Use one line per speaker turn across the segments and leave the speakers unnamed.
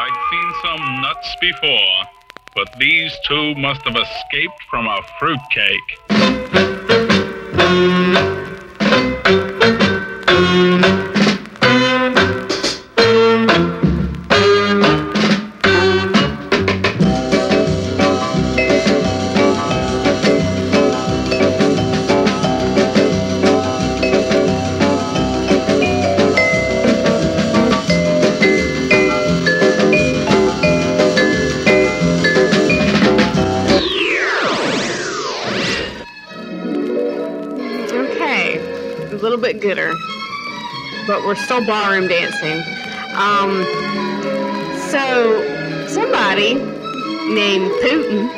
I'd seen some nuts before, but these two must have escaped from a fruitcake.
We're still ballroom dancing. Um, so somebody named Putin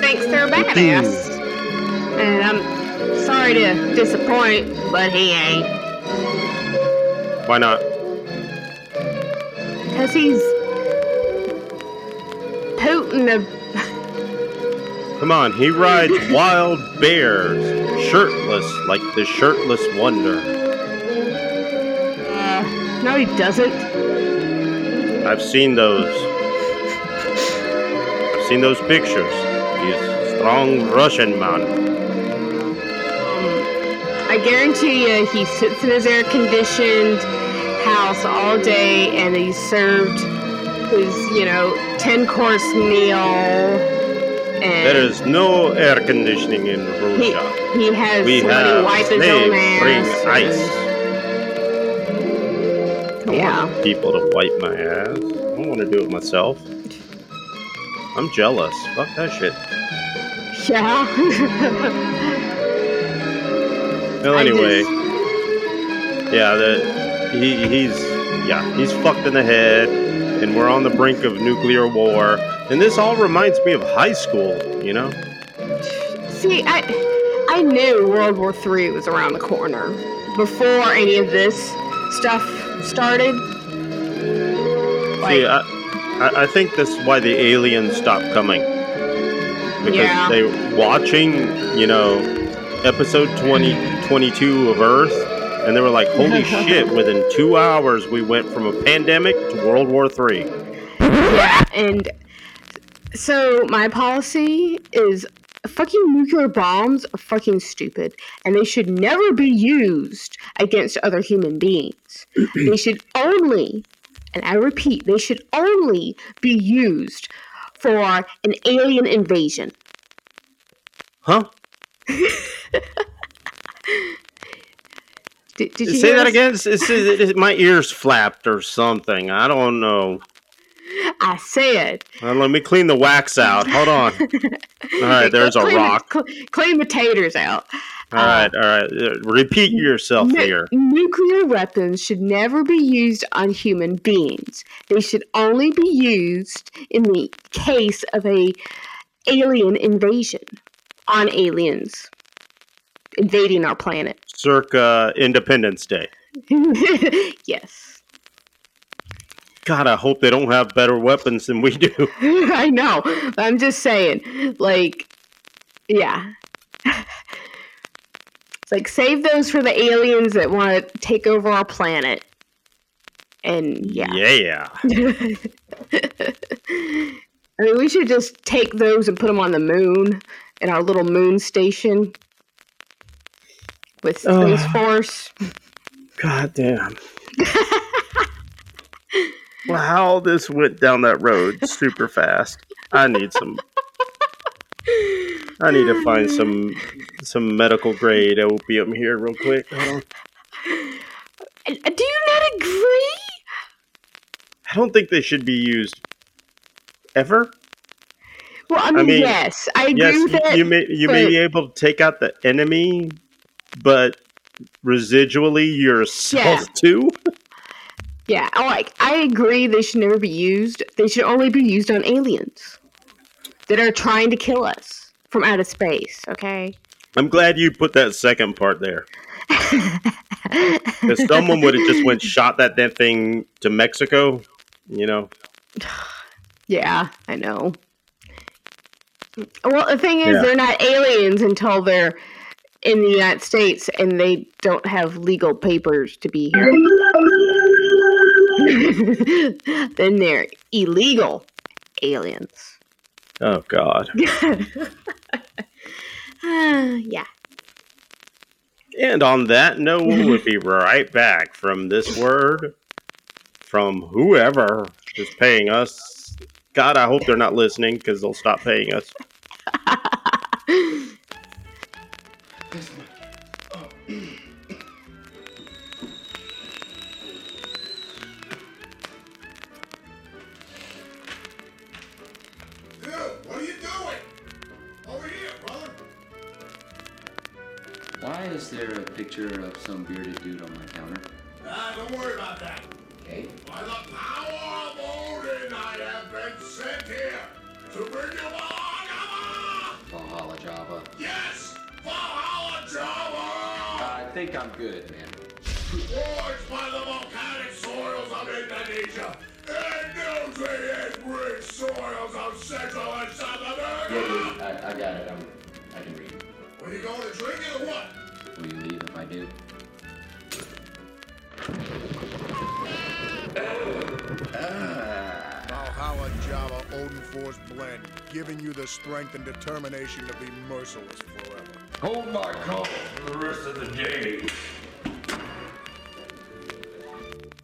thinks they're badass, and I'm sorry to disappoint, but he ain't,
Why not?
cause he's Putin of
Come on, he rides wild bears, shirtless like the shirtless wonder.
No, he doesn't.
I've seen those. I've seen those pictures. He's strong Russian man.
I guarantee you, he sits in his air conditioned house all day and he's served his, you know, 10 course meal. And
There is no air conditioning in
he,
Russia.
he has
We have
wipe his
slave
own
bring ice. I
Yeah.
want people to wipe my ass. I don't want to do it myself. I'm jealous. Fuck that shit.
Yeah.
Well, anyway,
just-
yeah, the he he's yeah he's fucked in the head, and we're on the brink of nuclear war. And this all reminds me of high school. You know,
See, I I knew World War III was around the corner before any of this stuff started. Like,
see, I, I think that's why the aliens stopped coming because
Yeah.
they watching you know episode 20, 22 of Earth. And they were like, "Holy shit!" Within two hours, we went from a pandemic to World War Three.
Yeah, and so my policy is fucking nuclear bombs are fucking stupid and they should never be used against other human beings. they should only, and I repeat, they should only be used for an alien invasion.
Huh?
Did, did you
Say that
us?
again. It's- it's- my ears flapped or something. I don't know.
I said.
Uh, let me clean the wax out. Hold on. All right, there's a
Clean the-
rock.
cl- clean the taters out.
All right, all right. Uh, Repeat yourself
Nu-
here.
Nuclear weapons should never be used on human beings. They should only be used in the case of a alien invasion on aliens invading our planet.
Circa Independence Day.
yes.
God, I hope they don't have better weapons than we do.
I know. I'm just saying, like, yeah. it's like save those for the aliens that want to take over our planet. And yeah.
Yeah.
I mean, we should just take those and put them on the moon in our little moon station with Space
Ugh.
Force.
God damn. Wow, this went down that road super fast. I need some. I need to find some some medical grade opium here real quick. Hold on.
Uh, Do you not agree?
I don't think they should be used ever.
Well, I mean,
mean,
yes, I agree
Yes,
with
you,
that.
you may you may be able to take out the enemy, but residually yourself
Yeah.
too.
yeah, I like I agree they should never be used. They should only be used on aliens that are trying to kill us from outer space. Okay.
I'm glad you put that second part there. Because someone would have just went shot that damn thing to Mexico, you know.
Yeah, I know. Well, the thing is,
Yeah.
they're not aliens until they're in the United States and they don't have legal papers to be here. then they're illegal aliens.
Oh God.
Uh, yeah.
And on that note, we'll be right back from this word from whoever is paying us. God, I hope they're not listening because they'll stop paying us.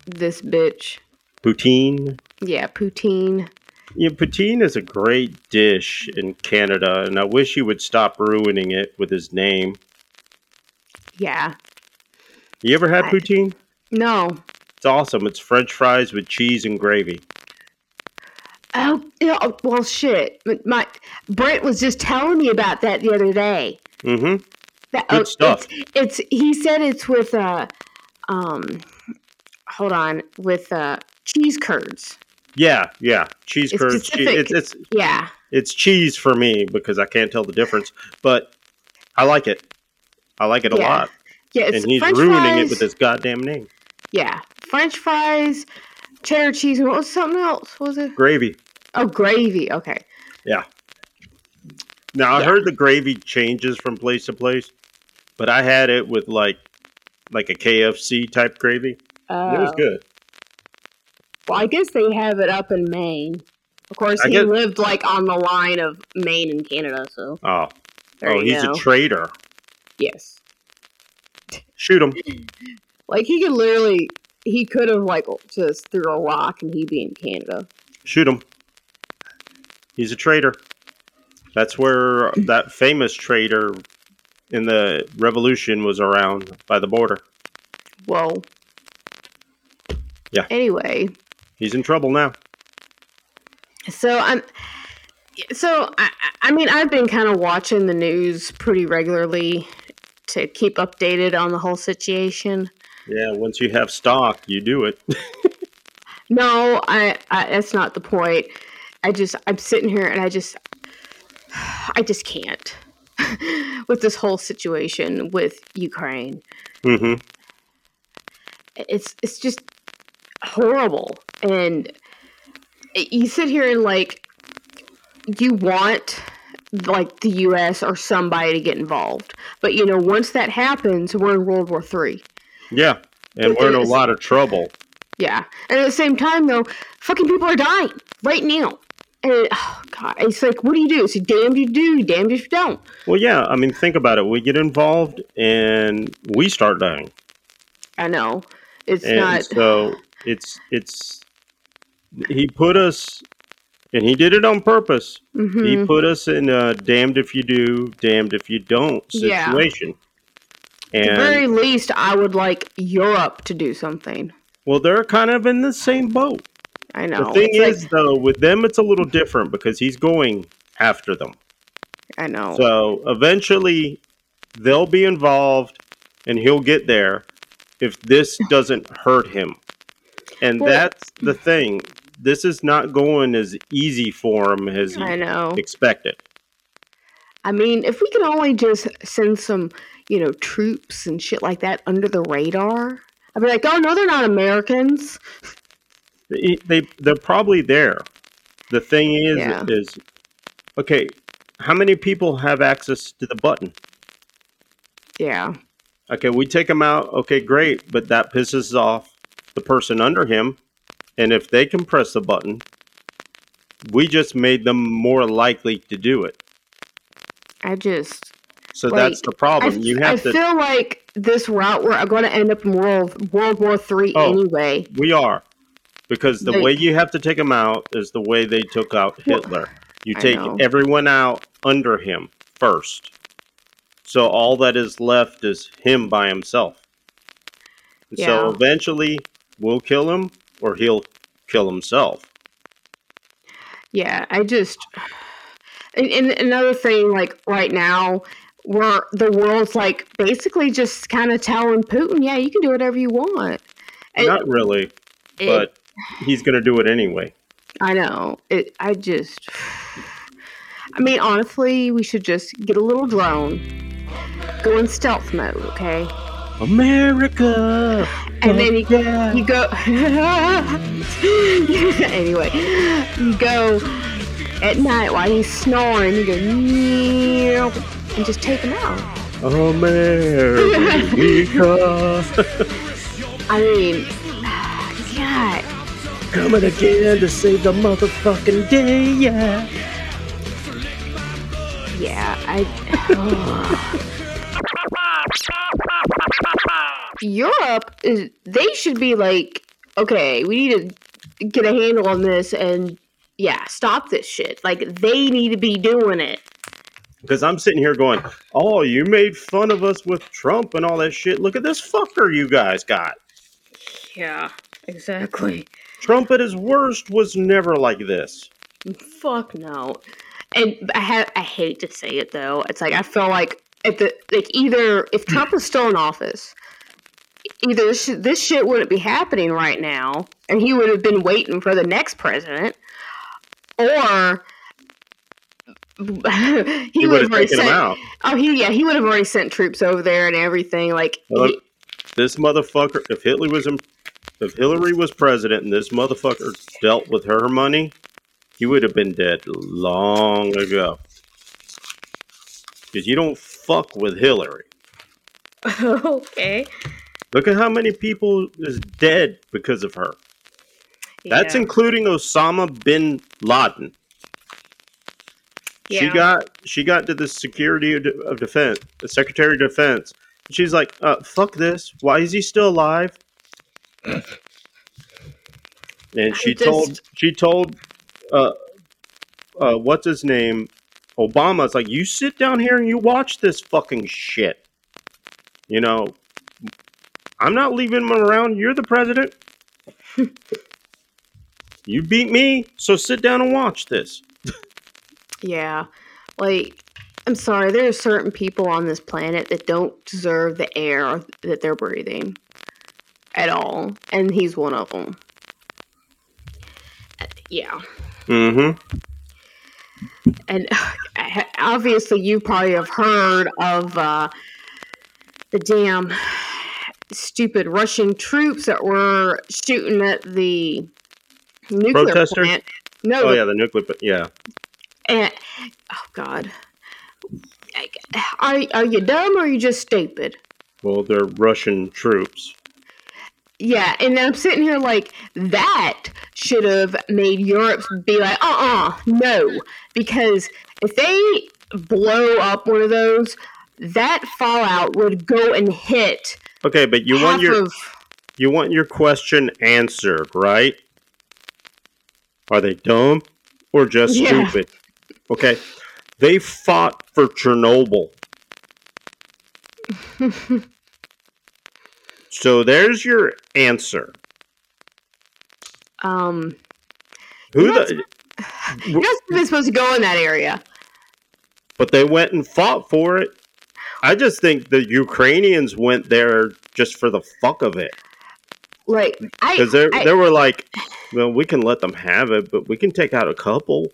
This bitch.
Poutine.
Yeah, poutine.
Yeah, poutine is a great dish in Canada, and I wish he would stop ruining it with his name.
Yeah.
You ever had
I-
poutine?
No.
It's awesome. It's French fries with cheese and gravy.
Oh, yeah, oh, well, shit. My Brent was just telling me about that the other day.
Mm-hmm.
That,
Good stuff.
It's, it's he said it's with uh um hold on with uh cheese curds.
Yeah, yeah. Cheese
It's
curds. che- It's, it's
Yeah.
it's cheese for me because I can't tell the difference, but I like it. I like it a
Yeah.
lot,
Yeah, it's
and he's
French
ruining
fries,
it with his goddamn name.
Yeah, French fries, cheddar cheese, and what was something else? What was it?
Gravy.
Oh, gravy. Okay.
Yeah. Now I
Yeah.
heard the gravy changes from place to place, but I had it with like like a KFC type gravy. it was
Oh.
good.
Well, I guess they have it up in Maine. Of course,
I
he
guess-
lived like on the line of Maine and Canada, so
Oh,
there
oh, he's
go.
a traitor.
yes,
Shoot him.
like he could literally, he could have like just threw a rock and he'd be in Canada.
Shoot him. He's a traitor. That's where that famous traitor in the revolution was around by the border.
Whoa.
Yeah.
Anyway,
He's in trouble now.
so I'm. So I, I mean, I've been kind of watching the news pretty regularly to keep updated on the whole situation.
Yeah, once you have stock, you do it.
No, I, I that's not the point. I just I'm sitting here and I just I just can't with this whole situation with Ukraine.
hmm
It's it's just horrible and you sit here and like you want like the US or somebody to get involved. But you know, once that happens, we're in World War 3.
Yeah, and
It
we're in a lot of trouble.
Yeah. And at the same time, though, fucking people are dying right now. And, oh, God. It's like, what do you do? It's damned if you do, damned if you don't.
Well, yeah, I mean, think about it. We get involved and we start dying.
I know. It's
and
not.
so it's it's he put us and he did it on purpose he
Mhm.
put us in a damned if you do damned if you don't
Yeah.
situation
At the
and
very least, I would like Europe to do something.
well they're kind of in the same boat
I know.
the thing
It's like-
is though with them it's a little different because he's going after them
I know.
so eventually they'll be involved and he'll get there if this doesn't hurt him. And
Well-
that's the thing. This is not going as easy for him as
I know.
expected.
I mean, if we could only just send some, you know, troops and shit like that under the radar, I'd be like, oh no, they're not Americans.
They, they they're probably there. The thing is
Yeah.
is okay, how many people have access to the button?
Yeah.
Okay, we take him out. Okay, great, but that pisses off the person under him. And if they can press the button, We just made them more likely to do it.
I just
So
Like,
that's the problem.
I,
you
I
have to.
feel like this route we're going to end up in World World War Three
Oh.
anyway.
we are. Because the
Like-
way you have to take them out is the way they took out Hitler. You take everyone out under him first. So all that is left is him by himself. And So eventually we'll kill him or he'll kill himself.
Yeah, I just and, and another thing, like right now, where the world's like basically just kind of telling Putin, yeah, you can do whatever you want. And
Not really,
it-
but he's going to do it anyway.
I know it. I just, I mean, honestly, we should just get a little drone, go in stealth mode, okay?
America!
And then you,
yeah.
you go. anyway, you go at night while he's snoring. You go "Meow," and just take him out.
America!
I mean, God,
Coming again to save the motherfucking day, yeah!
yeah, I. Oh. Europe is. They should be like, okay, we need to get a handle on this and. Yeah, stop this shit. Like, they need to be doing it.
Because I'm sitting here going, oh, you made fun of us with Trump and all that shit. Look at this fucker you guys got.
Yeah, exactly.
Trump at his worst was never like this.
Fuck no. And I ha- I hate to say it though. It's like I feel like if the like either if Trump was still in office, either this, sh- this shit wouldn't be happening right now, and he would have been waiting for the next president, or he,
He
would have already
him
sent.
out.
Oh, he yeah, he would have already sent troops over there and everything. Like,
Well,
he-
This motherfucker, if Hitler was in, if Hillary was president and this motherfucker dealt with her money, he would have been dead long ago. Because you don't fuck with Hillary.
okay,
Look at how many people is dead because of her.
Yeah.
That's including Osama bin Laden.
Yeah.
She got she got to the Security of of Defense, the Secretary of Defense. She's like, uh, "Fuck this! Why is he still alive?" And she
just-
told she told, uh, uh, what's his name, Obama's like, "You sit down here and you watch this fucking shit." You know, I'm not leaving him around. You're the president. you beat me, so sit down and watch this.
Yeah. Like, I'm sorry, there are certain people on this planet that don't deserve the air that they're breathing at all. And he's one of them. Yeah.
Mm-hmm.
And obviously, you probably have heard of uh, the damn stupid Russian troops that were shooting at the nuclear
Protesters?
plant. No,
Oh yeah, the nuclear. Yeah,
And, oh God, are are you dumb or are you just stupid?
well, they're Russian troops.
Yeah, and I'm sitting here like that should have made Europe be like, uh uh no, because if they blow up one of those, that fallout would go and hit
Okay, but you want your
of.
you want your question answered, right? Are they dumb or just
Yeah.
stupid? Okay, they fought for Chernobyl. so there's your answer.
Um,
Who the?
you're not even supposed to go in that area.
But they went and fought for it. I just think the Ukrainians went there just for the fuck of it.
Like I,
Because they
I-
they were like, well, we can let them have it, but we can take out a couple.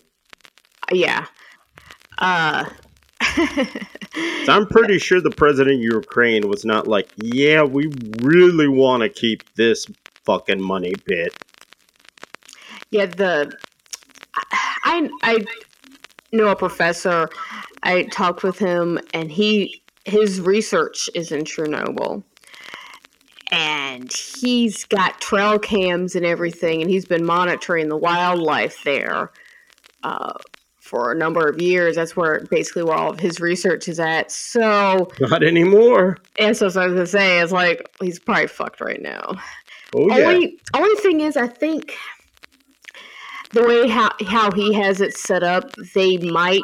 yeah. Uh,
So I'm pretty sure the president of Ukraine was not like, yeah, we really want to keep this fucking money bit.
Yeah, the I I know a professor. I talked with him, and he his research is in Chernobyl, and he's got trail cams and everything, and he's been monitoring the wildlife there uh, for a number of years. That's where basically where all of his research is at. So,
Not anymore.
and so, so I was gonna say, it's like he's probably fucked right now.
Oh yeah.
Only only thing is, I think the way how how he has it set up, they might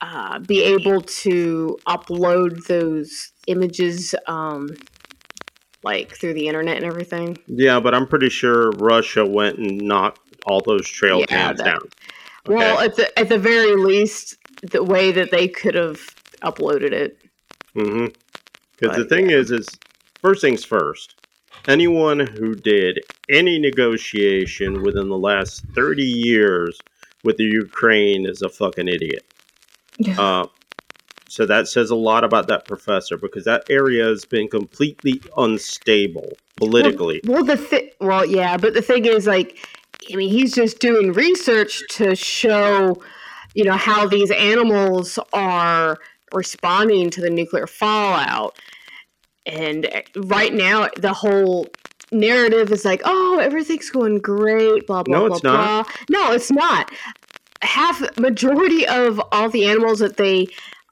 uh, be able to upload those images, um, like through the internet and everything.
Yeah, but I'm pretty sure Russia went and knocked all those trail
Yeah,
cams
that-
down.
Well, at the at the very least, the way that they could have uploaded it.
Mm-hmm. Because the thing is, is first things first. Anyone who did any negotiation within the last 30 years with the Ukraine is a fucking idiot.
Yeah.
Uh, so that says a lot about that professor because that area has been completely unstable politically.
Well, the thi- well, yeah, but the thing is, like, I mean, he's just doing research to show, you know, how these animals are responding to the nuclear fallout. And eh, right now, the whole narrative is like, oh, everything's going great, blah blah
No,
blah
it's not.
blah. No, it's not. Half majority of all the animals that they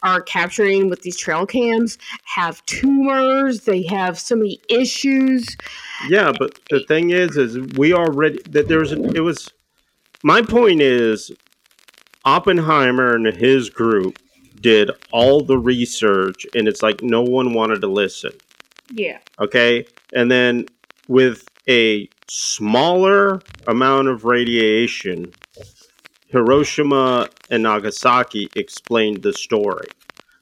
are capturing with these trail cams have tumors. They have so many issues.
Yeah, but the thing is, is we already that there's it was. My point is, Oppenheimer and his group did all the research, and it's like no one wanted to listen.
Yeah.
Okay, and then with a smaller amount of radiation, Hiroshima and Nagasaki explained the story.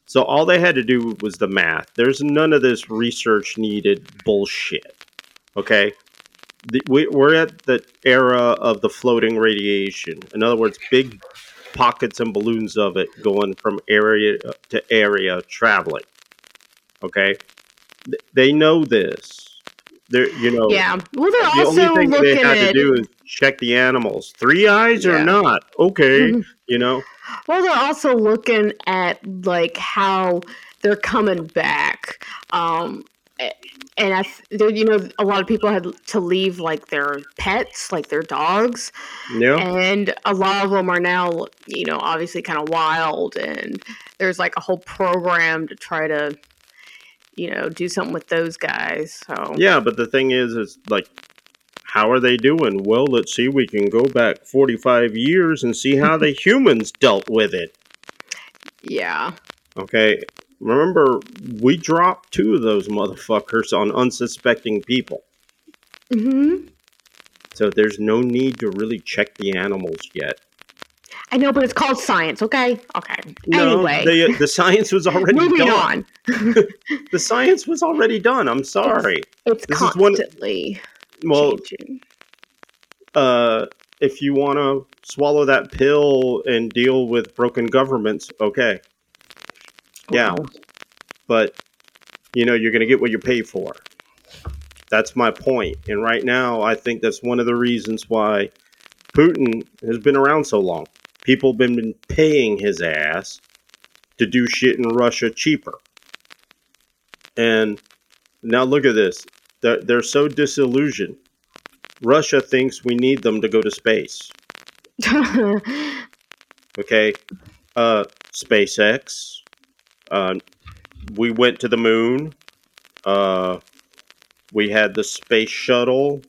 So all they had to do was the math. There's none of this research needed bullshit. Okay? The, we, we're at the era of the floating radiation. In other words, big pockets and balloons of it going from area to area traveling. Okay? They know this. They're, you know,
Yeah. Well, they're
the
also
only thing they
looking
had to do is check the animals. Three eyes or not? Okay, you know.
Well, they're also looking at like how they're coming back. Um, and I, th- you know, a lot of people had to leave like their pets, like their dogs,
Yeah.
and a lot of them are now, you know, obviously kind of wild. And there's like a whole program to try to, you know, do something with those guys. So
Yeah, but the thing is, is like, how are they doing? Well, let's see. We can go back 45 years and see how the humans dealt with it.
yeah.
Okay. Remember, we dropped two of those motherfuckers on unsuspecting people.
hmm
So there's no need to really check the animals yet.
I know, but it's called science. Okay. Okay.
No,
anyway,
the, the science was already
moving
done.
on.
The science was already done. I'm sorry.
It's
This is one-
constantly
Well,
changing.
uh, if you want to swallow that pill and deal with broken governments, okay. Yeah,
Wow.
but you know you're going to get what you pay for. That's my point. And right now, I think that's one of the reasons why Putin has been around so long. People have been paying his ass to do shit in Russia cheaper. And now look at this. They're, they're so disillusioned. Russia thinks we need them to go to space. Okay. Uh, SpaceX. Uh, we went to the moon. Uh, we had the space shuttle.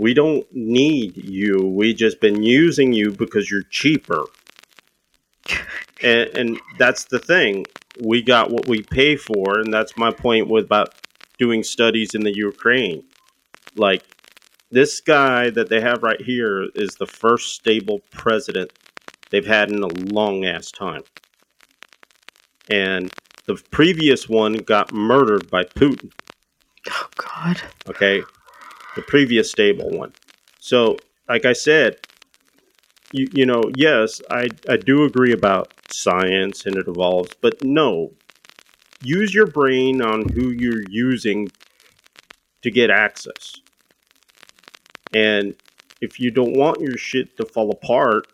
We don't need you. We just been using you because you're cheaper. and, and that's the thing. We got what we pay for, and that's my point with about doing studies in the Ukraine. Like this guy that they have right here is the first stable president they've had in a long ass time. And the previous one got murdered by Putin,
oh God.
okay? The previous stable one. So, like I said, you, you know, yes, I, I do agree about science and it evolves, but no, use your brain on who you're using to get access. And if you don't want your shit to fall apart,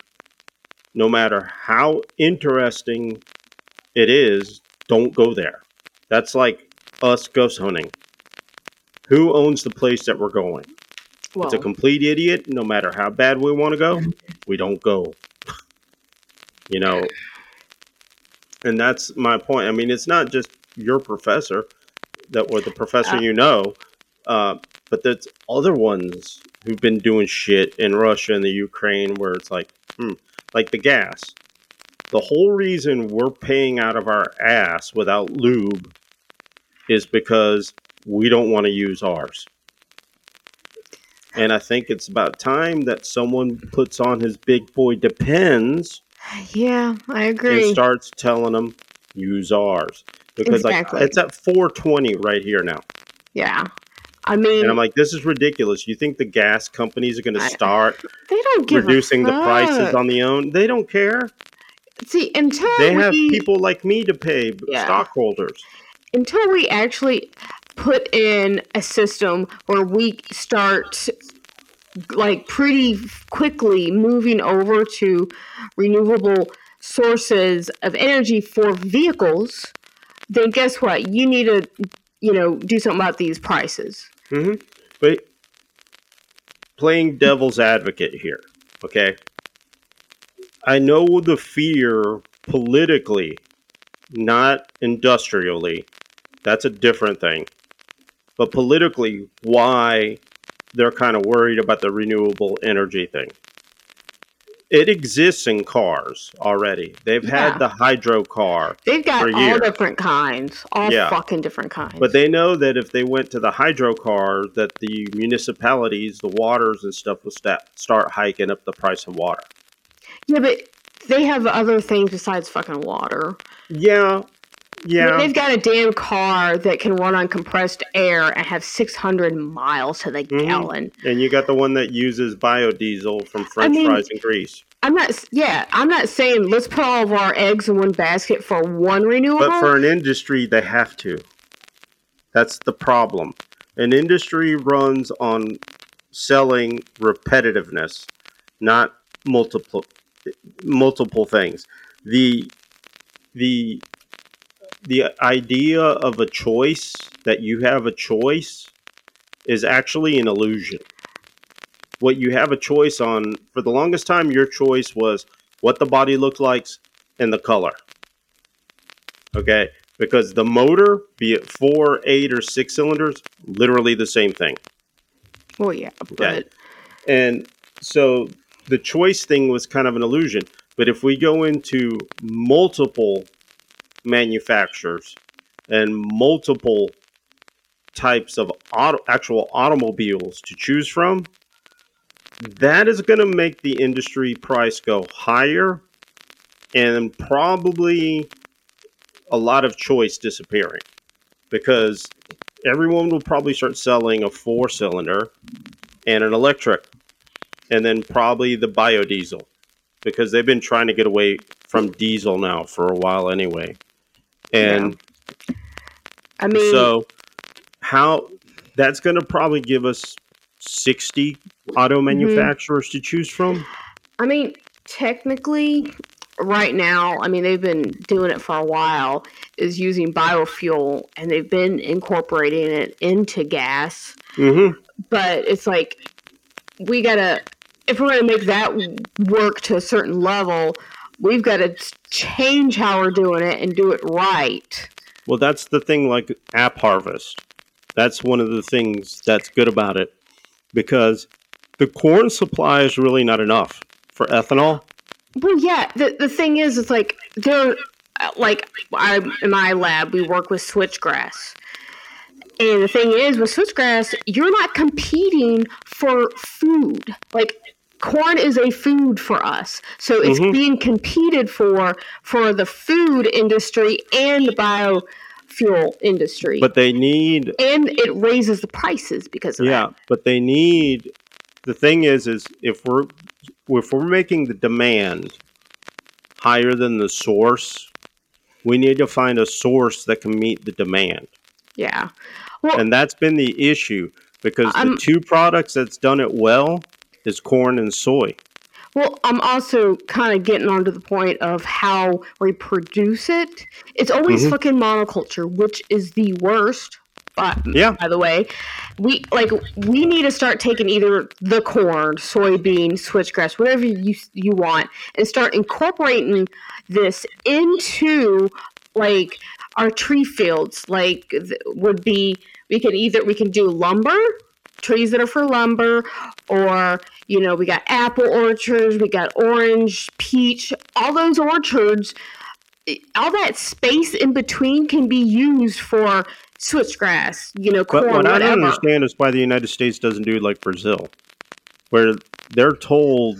no matter how interesting it is, don't go there. That's like us ghost hunting. Who owns the place that we're going?
Well,
It's a complete idiot. No matter how bad we want to go, we don't go. You know, and that's my point. I mean, it's not just your professor that or the professor
Uh.
you know, uh, but there's other ones who've been doing shit in Russia and the Ukraine where it's like, hmm, like the gas. The whole reason we're paying out of our ass without lube is because we don't want to use ours. And I think it's about time that someone puts on his big boy depends
Yeah, I
and
agree.
starts telling them use ours because
Exactly.
like it's at 420 right here now
yeah. I mean,
and i'm like this is ridiculous you think the gas companies are going to start
they don't give
reducing the prices on the own they don't care
See, until
they have people like me to pay
Yeah.
stockholders
until we actually put in a system where we start like pretty quickly moving over to renewable sources of energy for vehicles then guess what? You need to you know do something about these prices.
Hmm but playing devil's advocate here okay? I know the fear politically not industrially that's a different thing but politically why they're kind of worried about the renewable energy thing it exists in cars already they've
Yeah.
had the hydro car
they've got all
years.
different kinds all
Yeah.
fucking different kinds
But they know that if they went to the hydro car, that the municipalities, the waters and stuff will sta start hiking up the price of water.
yeah but they have other things besides fucking water
Yeah, yeah.
They've got a damn car that can run on compressed air and have 600 miles to the
Mhm.
gallon.
And you got the one that uses biodiesel from French
mean-
fries and grease.
I'm not, yeah, I'm not saying let's put all of our eggs in one basket for one renewable.
But for an industry, they have to. That's the problem. An industry runs on selling repetitiveness, not multiple multiple things. The the the idea of a choice that you have a choice is actually an illusion. What you have a choice on for the longest time your choice was what the body looked like and the color. Okay? Because the motor, be it four, eight, or six cylinders, literally the same thing.
well, yeah, but
Yeah. And so the choice thing was kind of an illusion. But if we go into multiple manufacturers and multiple types of auto, actual automobiles to choose from, that is going to make the industry price go higher and probably a lot of choice disappearing because everyone will probably start selling a four cylinder and an electric, and then probably the biodiesel, because they've been trying to get away from diesel now for a while anyway. And
I mean,
so, how that's going to probably give us 60 auto manufacturers to choose from?
I mean, technically, right now, I mean, they've been doing it for a while, is using biofuel and they've been incorporating it into gas.
Mm-hmm.
but it's like we gotta if we're gonna make that work to a certain level we've got to change how we're doing it and do it right
Well, that's the thing like App Harvest. That's one of the things that's good about it because the corn supply is really not enough for ethanol.
well yeah the, the thing is it's like they're uh, like I, in my lab we work with switchgrass and the thing is with switchgrass you're not competing for food like corn is a food for us so it's
Mhm.
being competed for for the food industry and the biofuel industry
But they need
and it raises the prices because of
yeah,
that
but they need the thing is is if we're if we're making the demand higher than the source, we need to find a source that can meet the demand.
yeah well
And that's been the issue because
I'm-
the two products that's done it well is corn and soy.
Well, I'm also kind of getting onto the point of how we produce it. It's always
Mhm.
fucking monoculture, which is the worst. But
Yeah.
by the way, we like we need to start taking either the corn, soybean, switchgrass, whatever you you want, and start incorporating this into like our tree fields. Like would be we can either we can do lumber trees that are for lumber or you know we got apple orchards we got orange peach all those orchards all that space in between can be used for switchgrass you know corn
But what I don't understand is why the United States doesn't do like Brazil, where they're told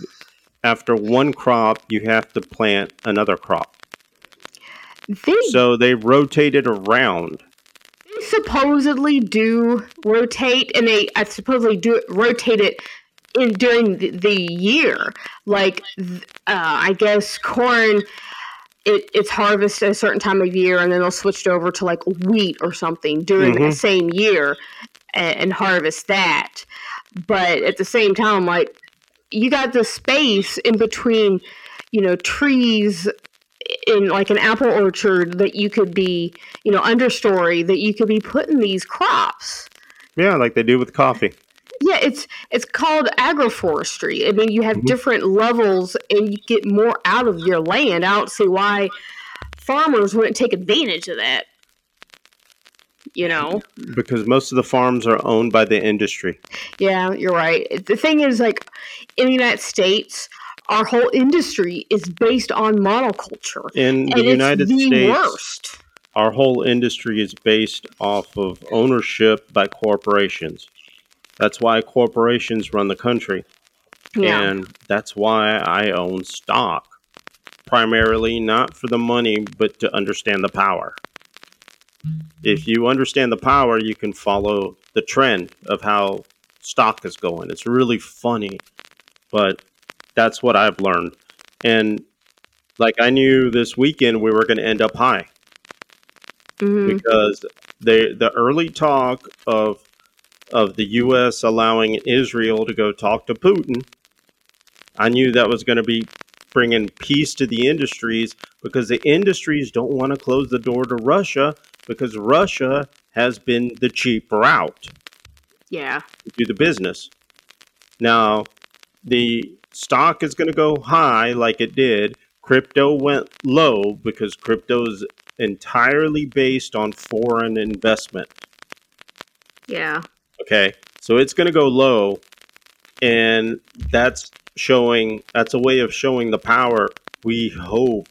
after one crop you have to plant another crop.
they
So they rotate it around.
Supposedly do rotate and they I supposedly do rotate it in during the, the year like uh, i guess corn it, it's harvested a certain time of year and then they'll switch it over to like wheat or something during the
Mhm.
same year and, and harvest that but at the same time like you got the space in between you know trees in like an apple orchard that you could be you know understory that you could be putting these crops
Yeah, like they do with coffee.
yeah it's it's called agroforestry i mean you have
Mhm.
different levels and you get more out of your land i don't see why farmers wouldn't take advantage of that you know
Because most of the farms are owned by the industry.
yeah you're right the thing is like in the united states our whole industry is based on monoculture
In the United
the
States,
worst
our whole industry is based off of ownership by corporations. That's why corporations run the country.
yeah
And that's why I own stock. Primarily not for the money, but to understand the power. If you understand the power, you can follow the trend of how stock is going. It's really funny, but that's what I've learned. And like I knew this weekend we were going to end up high
Mhm.
because they the early talk of of the U.S. allowing Israel to go talk to Putin, I knew that was going to be bringing peace to the industries because the industries don't want to close the door to Russia because Russia has been the cheap route
yeah
to do the business. Now, the stock is going to go high like it did. Crypto went low because crypto is entirely based on foreign investment.
yeah
Okay. So it's going to go low. And that's showing, that's a way of showing the power. We hope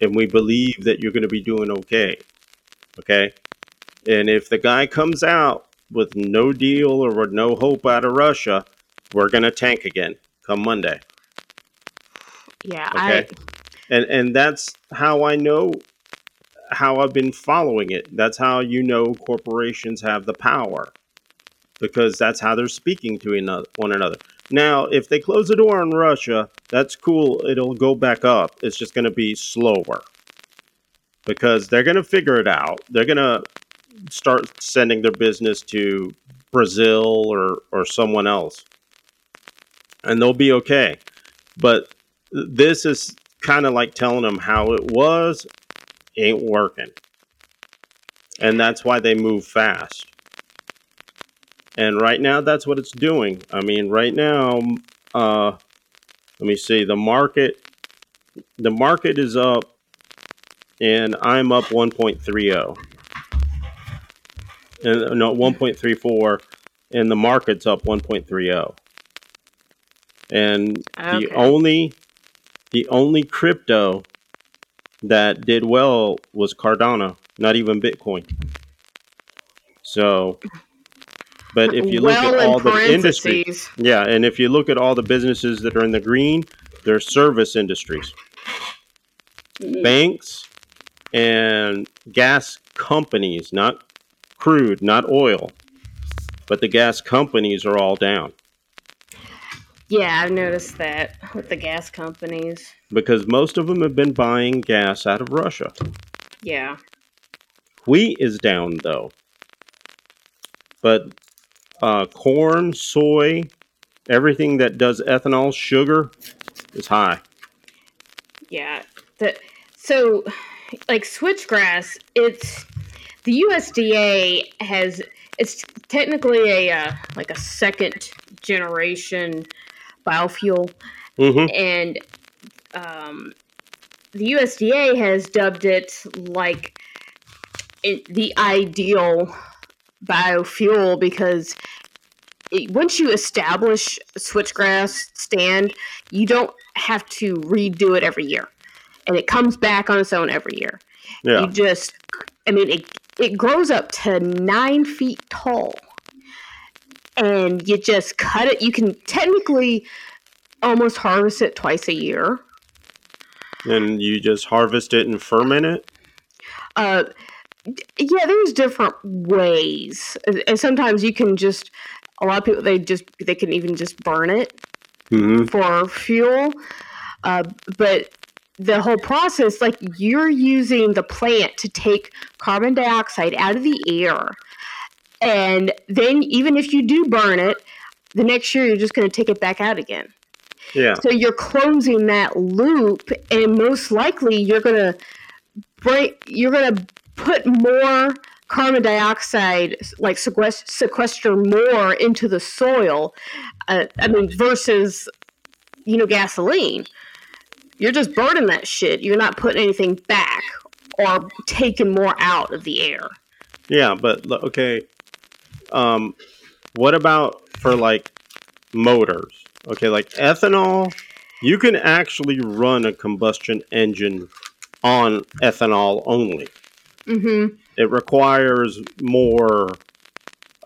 and we believe that you're going to be doing okay. Okay. And if the guy comes out with no deal or with no hope out of Russia, we're going to tank again come Monday.
yeah
Okay. And and that's how I know how I've been following it. That's how you know corporations have the power. Because that's how they're speaking to another, one another. Now, if they close the door on Russia, that's cool. It'll go back up. It's just going to be slower. Because they're going to figure it out. They're going to start sending their business to Brazil or, or someone else. And they'll be okay. But this is kind of like telling them how it was ain't working. And that's why they move fast. And right now, that's what it's doing. I mean, right now, uh, let me see. The market, the market is up, and I'm up 1.30. And no, 1.34, and the market's up 1.30. And the only, the only crypto that did well was Cardano, not even Bitcoin. So, but if you look
well,
at
in
all the
industries,
yeah, and if you look at all the businesses that are in the green, they're service industries, mm. banks, and gas companies, not crude, not oil, but the gas companies are all down
Yeah, I've noticed that with the gas companies.
because most of them have been buying gas out of Russia.
Yeah.
Wheat is down though, but uh, corn, soy, everything that does ethanol, sugar is high.
Yeah. The, so, like switchgrass, it's the USDA has it's technically a uh, like a second generation biofuel,
hmm
and um, the USDA has dubbed it like it, the ideal biofuel because it, once you establish a switchgrass stand, you don't have to redo it every year, and it comes back on its own every year.
Yeah.
You just, I mean, it it grows up to nine feet tall, and you just cut it. You can technically almost harvest it twice a year.
And you just harvest it and ferment it.
Uh, yeah, there's different ways, and sometimes you can just. A lot of people they just they can even just burn it
hmm
for fuel. Uh, but the whole process, like you're using the plant to take carbon dioxide out of the air. And then, even if you do burn it, the next year you're just going to take it back out again.
Yeah.
So you're closing that loop, and most likely you're going to break, you're going to put more carbon dioxide, like sequest- sequester more into the soil. Uh, I mean, versus you know, gasoline. You're just burning that shit. You're not putting anything back or taking more out of the air.
Yeah, but okay. Um, what about for like motors? Okay, like ethanol, you can actually run a combustion engine on ethanol only.
Mm-hmm.
It requires more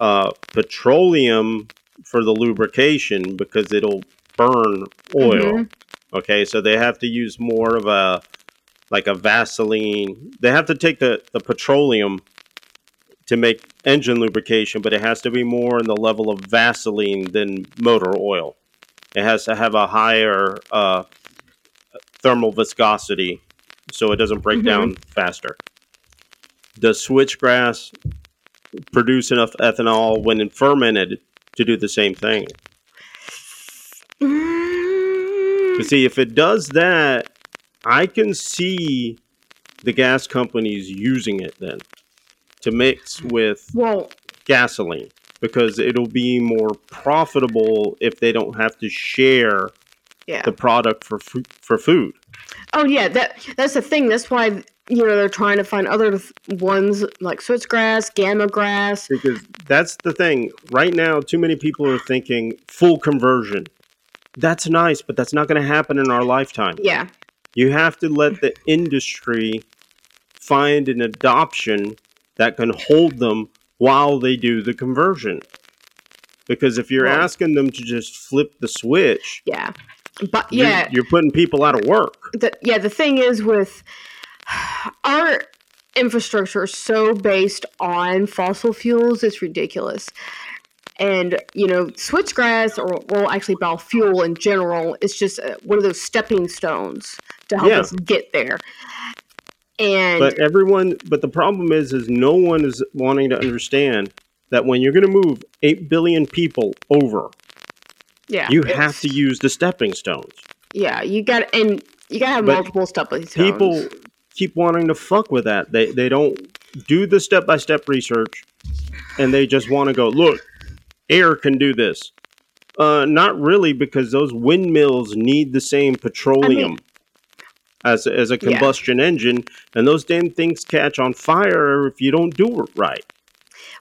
uh, petroleum for the lubrication because it'll burn oil. Okay, so they have to use more of a like a Vaseline. They have to take the, the petroleum to make engine lubrication, but it has to be more in the level of Vaseline than motor oil. It has to have a higher uh, thermal viscosity so it doesn't break
Mhm.
down faster. Does switchgrass produce enough ethanol when fermented to do the same thing? You see, if it does that, I can see the gas companies using it then to mix with
Well,
gasoline because it'll be more profitable if they don't have to share
yeah.
the product for fu- for food.
Oh yeah, that that's the thing. That's why you know they're trying to find other th- ones like switchgrass, gamma grass.
Because that's the thing. Right now, too many people are thinking full conversion. That's nice, but that's not going to happen in our lifetime.
Yeah,
You have to let the industry find an adoption that can hold them while they do the conversion. Because if you're asking them to just flip the switch,
yeah, but
you're-
yeah,
you're, putting people out of work.
the, yeah. The thing is with our infrastructure is so based on fossil fuels, it's ridiculous. And you know, switchgrass or well, actually, biofuel in general is just uh, one of those stepping stones to help
Yeah.
us get there. And
But everyone, but the problem is, is no one is wanting to understand that when you're going to move eight billion people over,
yeah,
you have to use the stepping stones.
Yeah, you got and you gotta have
But
multiple stepping stones.
People keep wanting to fuck with that. They they don't do the step by step research, and they just want to go look. Air can do this. Uh, not really, because those windmills need the same petroleum as as a
Yeah.
combustion engine, and those damn things catch on fire if you don't do it right.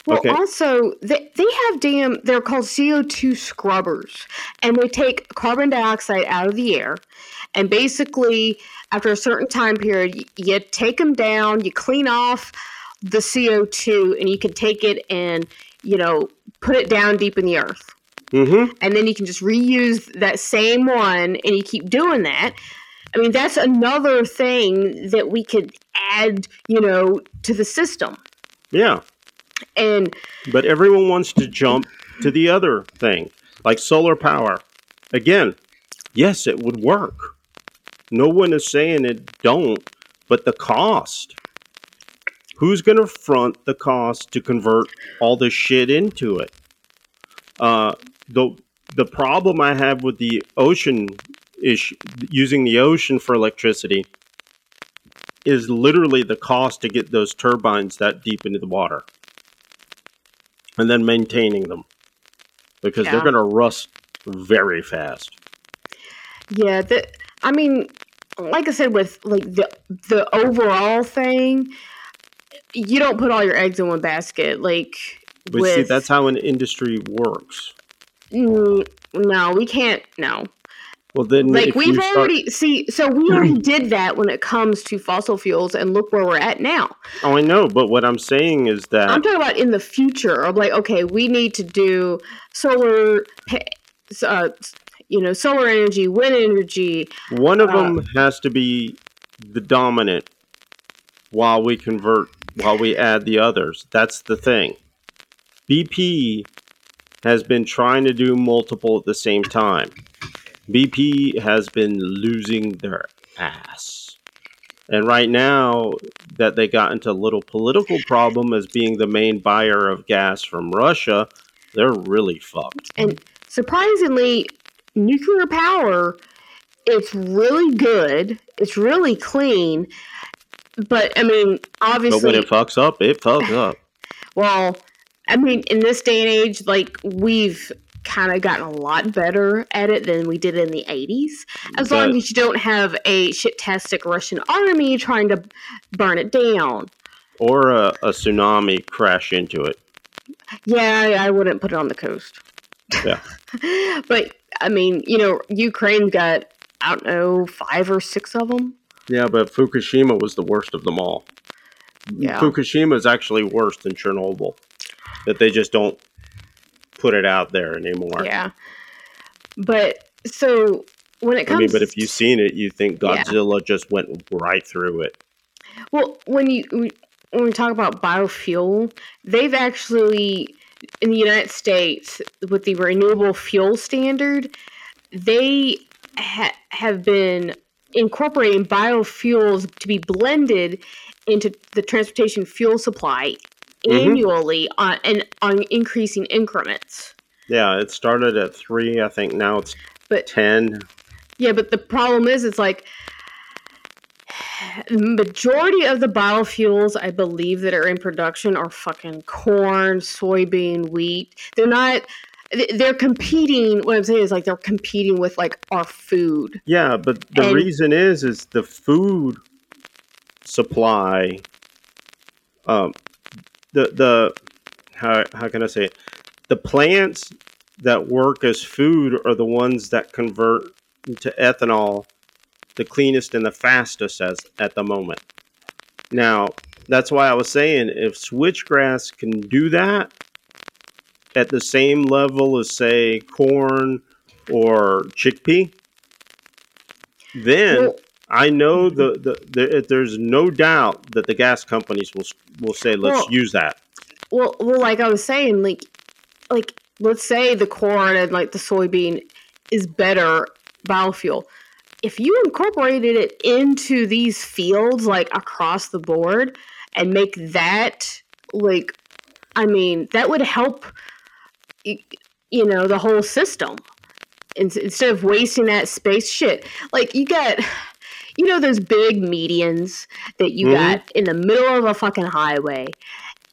Well,
Okay.
also they they have damn they're called CO two scrubbers, and they take carbon dioxide out of the air, and basically after a certain time period, you, take them down, you clean off the CO two, and you can take it and you know put it down deep in the earth,
Mm-hmm.
and then you can just reuse that same one, and you keep doing that. I mean, that's another thing that we could add, you know, to the system.
Yeah.
And
But everyone wants to jump to the other thing, like solar power. Again, yes, it would work. No one is saying it don't, but the cost. Who's going to front the cost to convert all this shit into it? Uh, the the problem I have with the ocean issue, using the ocean for electricity, is literally the cost to get those turbines that deep into the water and then maintaining them because
Yeah.
they're going to rust very fast.
Yeah, the I mean, like I said, with like the the overall thing, you don't put all your eggs in one basket. Like,
But
with,
see, that's how an industry works.
Mm, no, we can't. No,
Well, then
like we've
start-
already see. So we already did that when it comes to fossil fuels, and look where we're at now.
Oh, I know, but what I'm saying is that
I'm talking about in the future of like, okay, we need to do solar, uh, you know, solar energy, wind energy.
one of
uh,
them has to be the dominant while we convert, while we add the others. That's the thing. BP has been trying to do multiple at the same time. BP has been losing their ass. And right now that they got into a little political problem as being the main buyer of gas from Russia, they're really fucked.
And surprisingly, nuclear power, it's really good. It's really clean. But I mean, obviously
But when it fucks up, it fucks up.
well, I mean, in this day and age, like we've kind of gotten a lot better at it than we did in the 80s. As long as you don't have a shit-tastic Russian army trying to burn it down.
Or a, a tsunami crash into it.
Yeah, I I wouldn't put it on the coast.
Yeah.
but I mean, you know, Ukraine's got I don't know five or six of them.
Yeah, but Fukushima was the worst of them all.
Yeah.
Fukushima is actually worse than Chernobyl. That they just don't put it out there anymore.
Yeah, but so when it comes I
mean, but if you've seen it, you think
Yeah.
Godzilla just went right through it.
well, when you when we talk about biofuel, they've actually in the United States with the renewable fuel standard, they ha- have been incorporating biofuels to be blended into the transportation fuel supply
Mhm.
annually on and on increasing increments.
Yeah, it started at three. I think now it's
But
ten.
yeah, but the problem is, it's like the majority of the biofuels I believe that are in production are fucking corn, soybean, wheat. They're not. They're competing. What I'm saying is like they're competing with like our food.
Yeah, but the
And-
reason is is the food supply. Um, the the how how can I say it? The plants that work as food are the ones that convert to ethanol the cleanest and the fastest as at the moment. Now, that's why I was saying if switchgrass can do that at the same level as say corn or chickpea, then
Well,
I know the, the, the there's no doubt that the gas companies will will say let's
Well-
use that.
well, well, like I was saying, like, like let's say the corn and like the soybean is better biofuel. If you incorporated it into these fields, like across the board, and make that like, I mean, that would help. You know, the whole system. Instead of wasting that space, shit. Like you got, you know, those big medians that you
Mhm.
got in the middle of a fucking highway,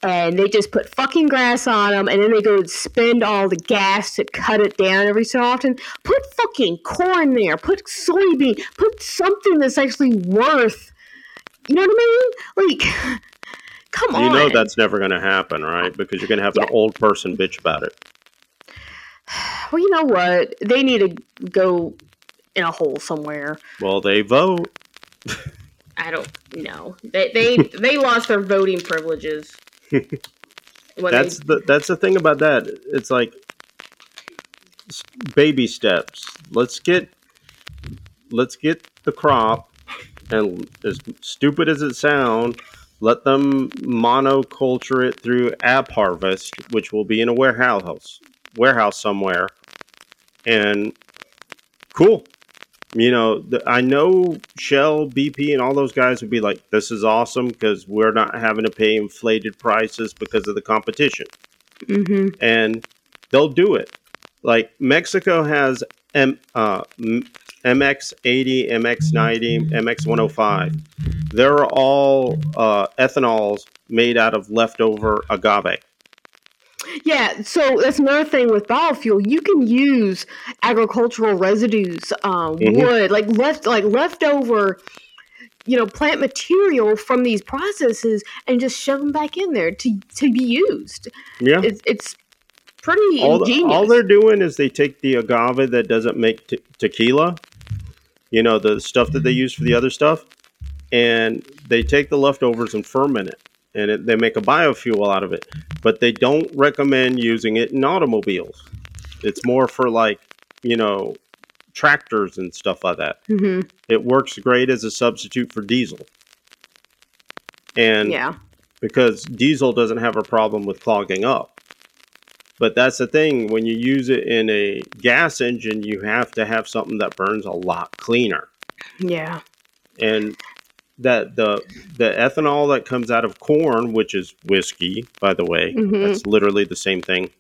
and they just put fucking grass on them, and then they go and spend all the gas to cut it down every so often. Put fucking corn there. Put soybean. Put something that's actually worth. You know what I mean? Like, come on.
You know that's never going to happen, right? Because you're going to have an old person bitch about it.
Well, you know what? They need to go in a hole somewhere.
Well, they vote.
I don't know. They they they lost their voting privileges.
That's
they,
the that's the thing about that. It's like baby steps. Let's get let's get the crop, and as stupid as it sounds, let them monoculture it through AppHarvest, which will be in a warehouse warehouse somewhere, and cool. You know, the, I know Shell, BP, and all those guys would be like, "This is awesome because we're not having to pay inflated prices because of the competition."
hmm
and they'll do it. Like Mexico has M, uh, M- MX80, MX90, MX105. They're all uh, ethanols made out of leftover agave.
Yeah, so that's another thing with biofuel. You can use agricultural residues, um,
Mhm.
wood, like left, like leftover, you know, plant material from these processes, and just shove them back in there to to be used.
Yeah.
It's it's pretty
all,
ingenious.
all they're doing is they take the agave that doesn't make te- tequila, you know, the stuff that they use for the other stuff, and they take the leftovers and ferment it, and it, they make a biofuel out of it. But they don't recommend using it in automobiles. It's more for like, you know, tractors and stuff like that.
hmm
It works great as a substitute for diesel. And
Yeah,
because diesel doesn't have a problem with clogging up. But that's the thing when you use it in a gas engine, you have to have something that burns a lot cleaner.
yeah,
And that the the ethanol that comes out of corn, which is whiskey, by the way,
Mhm.
that's literally the same thing,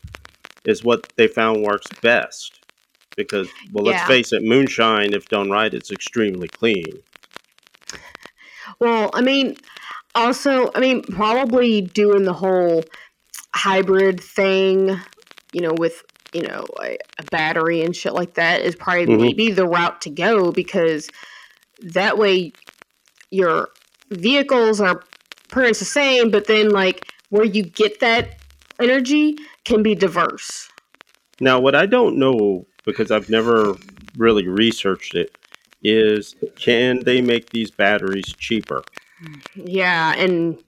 is what they found works best. Because well, let's face it, moonshine, if done right, it's extremely clean.
Well, I mean, also, I mean, probably doing the whole hybrid thing, you know, with you know a, a battery and shit like that is probably
Mhm.
maybe the route to go because that way your vehicles are pretty much the same, but then like where you get that energy can be diverse.
Now, what I don't know because I've never really researched it is can they make these batteries cheaper?
Yeah, and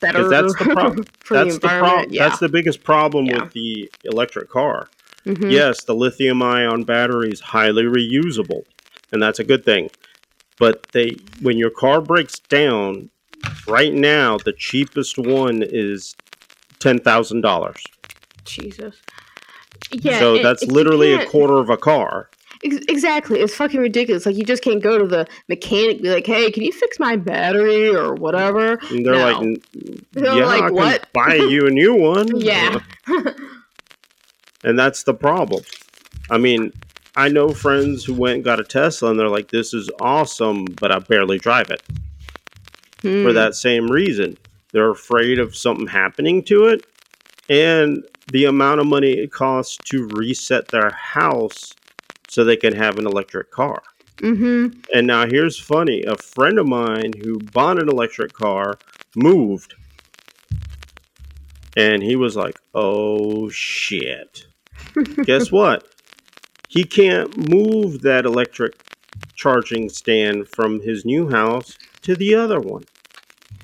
better
that's the problem.
for
that's
the
the problem.
yeah.
That's the biggest problem
Yeah.
with the electric car.
Mhm.
Yes, the lithium ion battery is highly reusable, and that's a good thing. But they when your car breaks down, right now the cheapest one is ten thousand dollars.
Jesus. Yeah.
so
and
that's
you
literally a quarter of a car.
Ex- Exactly. It's fucking ridiculous. Like you just can't go to the mechanic be like, "Hey, can you fix my battery or whatever?"
And they're
No.
like, "N-
They're
"Yeah,
like,
I can
"What?"
buy you a new one."
Yeah.
and that's the problem. I mean, I know friends who went and got a Tesla, and they're like, "This is awesome," but I barely drive it for
Hmm.
that same reason. They're afraid of something happening to it, and the amount of money it costs to reset their house so they can have an electric car.
Mm-hmm.
And now here's funny: a friend of mine who bought an electric car moved, and he was like, "Oh shit!" Guess what? He can't move that electric charging stand from his new house to the other one.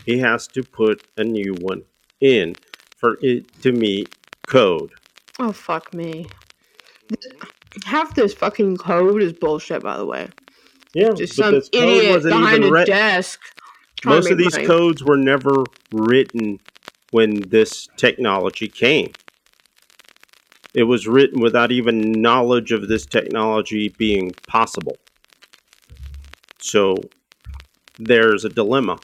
He has to put a new one in for it to meet code.
Oh fuck me. Half this fucking code is bullshit. By the way,
Yeah,
just some
this code
idiot behind a
writ-
desk.
Most of these
money.
codes were never written when this technology came. It was written without even knowledge of this technology being possible. So there's a dilemma.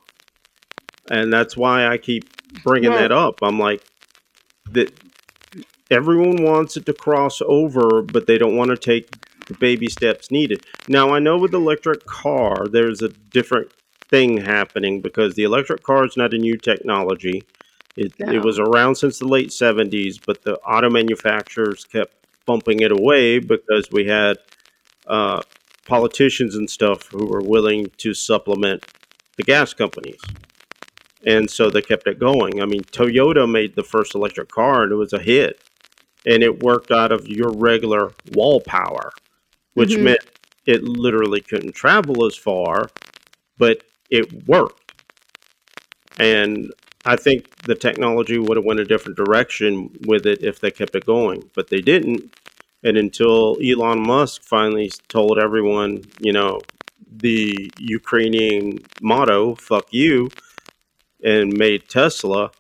And that's why I keep bringing
Well-
that up. I'm like that everyone wants it to cross over, but they don't want to take the baby steps needed. Now, I know with the electric car, there's a different thing happening because the electric car is not a new technology. It,
No.
it was around since the late 70s, but the auto manufacturers kept bumping it away because we had uh, politicians and stuff who were willing to supplement the gas companies. And so they kept it going. I mean, Toyota made the first electric car and it was a hit. And it worked out of your regular wall power, which
Mhm.
meant it literally couldn't travel as far, but it worked. And I think the technology would have went a different direction with it if they kept it going, but they didn't. And until Elon Musk finally told everyone, you know, the Ukrainian motto, fuck you, and made Tesla,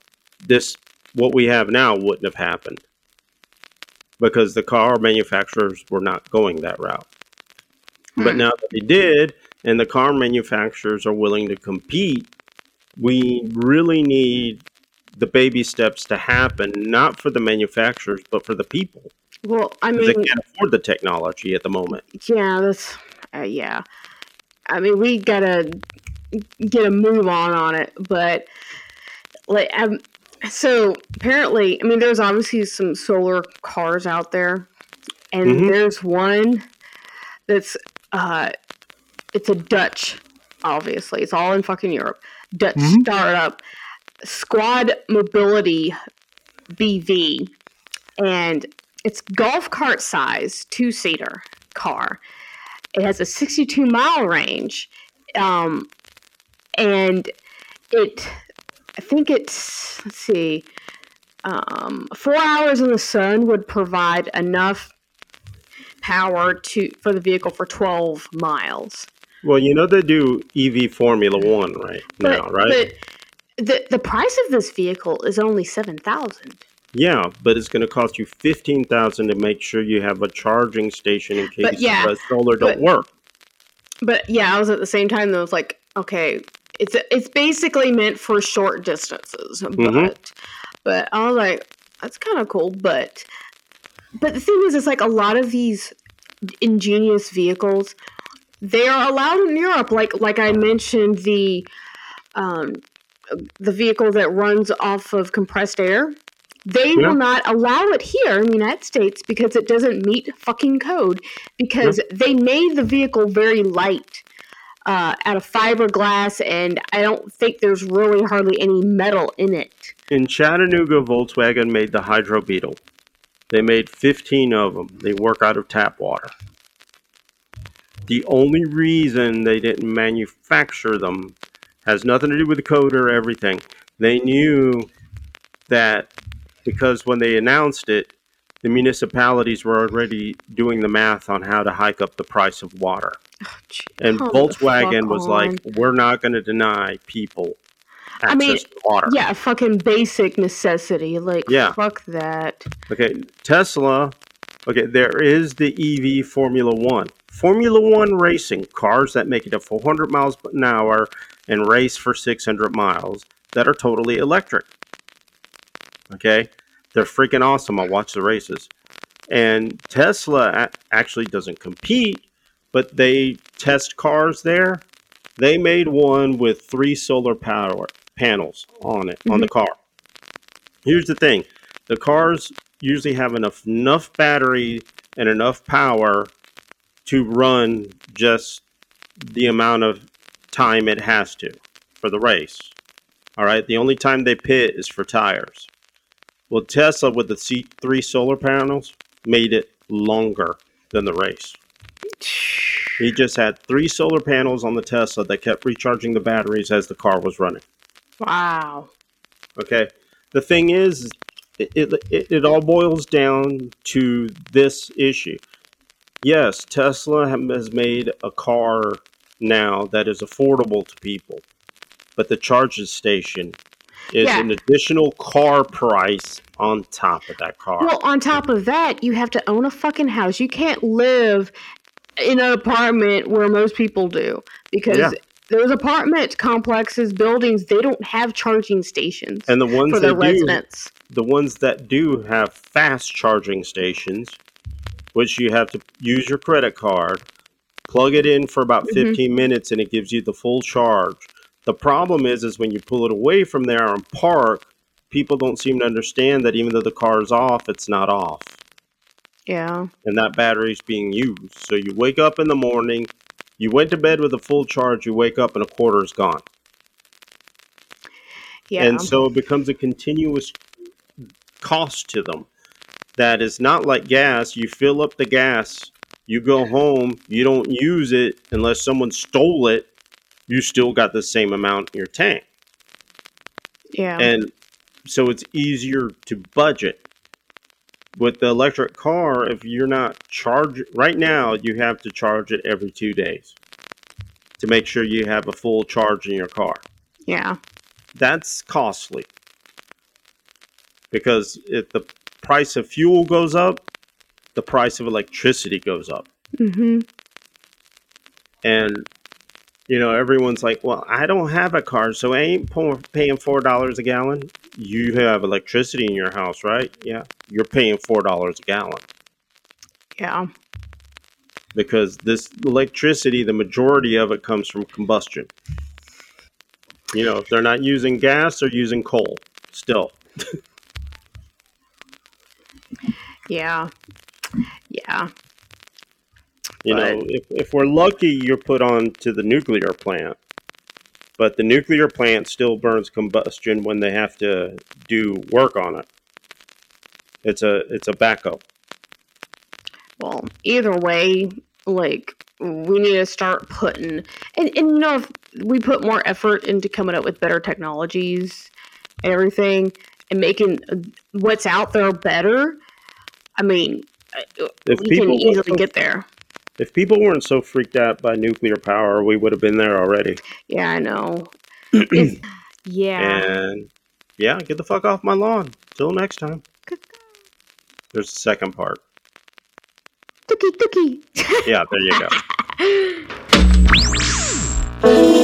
this, what we have now wouldn't have happened because the car manufacturers were not going that route. But
Hmm.
now that they did, and the car manufacturers are willing to compete, we really need the baby steps to happen, not for the manufacturers, but for the people.
Well, I mean,
they can't afford the technology at the moment.
yeah, that's uh, yeah. I mean, we gotta get a move on on it, but like, um, So apparently, I mean, there's obviously some solar cars out there, and
Mhm.
there's one that's uh, it's a Dutch, obviously, it's all in fucking Europe. Dutch
Mhm.
startup, Squad Mobility BV, and it's golf cart size, two seater car. It has a 62 mile range, um, and it I think it's let's see, um, four hours in the sun would provide enough power to for the vehicle for twelve miles.
Well, you know they do EV Formula One right now, right?
But the the price of this vehicle is only seven thousand.
yeah, but it's going to cost you fifteen thousand to make sure you have a charging station in case
But yeah,
the solar don't
but-
work.
But yeah, I was at the same time though. It's like okay, it's it's basically meant for short distances. But
Mhm.
but I was like, that's kind of cool. But but the thing is, it's like a lot of these ingenious vehicles, they are allowed in Europe. Like like I mentioned the um the vehicle that runs off of compressed air. They
Yeah.
will not allow it here in the United States because it doesn't meet fucking code. Because they made the vehicle very light uh, out of fiberglass, and I don't think there's really hardly any metal in it.
In Chattanooga, Volkswagen made the Hydro Beetle. They made 15 of them. They work out of tap water. The only reason they didn't manufacture them has nothing to do with the code or everything. They knew that because when they announced it, the municipalities were already doing the math on how to hike up the price of water. Oh, and
Come the
Volkswagen was like, we're not going to deny people access
I mean,
to water.
Yeah, fucking basic necessity. Like,
Yeah.
fuck that.
Okay, Tesla. Okay, there is the EV Formula One. Formula One racing cars that make it to 400 miles an hour and race for 600 miles that are totally electric. Okay, they're freaking awesome. I watch the races, and Tesla actually doesn't compete, but they test cars there. They made one with three solar power panels on it on the mm-hmm. car. Here's the thing: the cars usually have enough enough battery and enough power to run just the amount of time it has to for the race. All right. The only time they pit is for tires. Well, Tesla with the C- three solar panels made it longer than the race. He just had three solar panels on the Tesla that kept recharging the batteries as the car was running.
Wow.
Okay. The thing is, it, it, it all boils down to this issue. Yes, Tesla has made a car now that is affordable to people, but the charging station is
Yeah.
an additional car price on top of that car.
Well, on top of that, you have to own a fucking house. You can't live in an apartment where most people do because
Yeah.
those apartment complexes, buildings, they don't have charging stations
and the ones
for
that
their
do,
residents.
the ones that do have fast charging stations, which you have to use your credit card, plug it in for about
Mhm.
15 minutes and it gives you the full charge. The problem is is when you pull it away from there and park, people don't seem to understand that even though the car is off, it's not off.
Yeah.
And that battery is being used. So you wake up in the morning, you went to bed with a full charge, you wake up and a quarter is gone.
Yeah.
And so it becomes a continuous cost to them. That is not like gas. You fill up the gas, you go home, you don't use it unless someone stole it, you still got the same amount in your tank.
yeah.
And so it's easier to budget. With the electric car, if you're not charged right now, you have to charge it every two days to make sure you have a full charge in your car
yeah.
that's costly because if the price of fuel goes up, the price of electricity goes up.
Mm-hmm.
And you know, everyone's like, "Well, I don't have a car, so I ain't po- paying four dollars a gallon." You have electricity in your house, right? Yeah, you're paying four dollars a gallon
Yeah.
because this electricity, the majority of it comes from combustion. You know, if they're not using gas, they're using coal still.
Yeah. Yeah.
You know, if, if we're lucky, you're put on to the nuclear plant. But the nuclear plant still burns combustion when they have to do work on it. It's a it's a backup.
Well, either way, like we need to start putting and, and you know if we put more effort into coming up with better technologies and everything and making uh, what's out there better, I mean, uh,
If
we
people
can easily get there.
If people weren't so freaked out by nuclear power, we would have been there already.
Yeah, I know. Yeah.
And yeah, get the fuck off my lawn. Till next time. There's a second part.
Dookie dookie.
Yeah, there you go.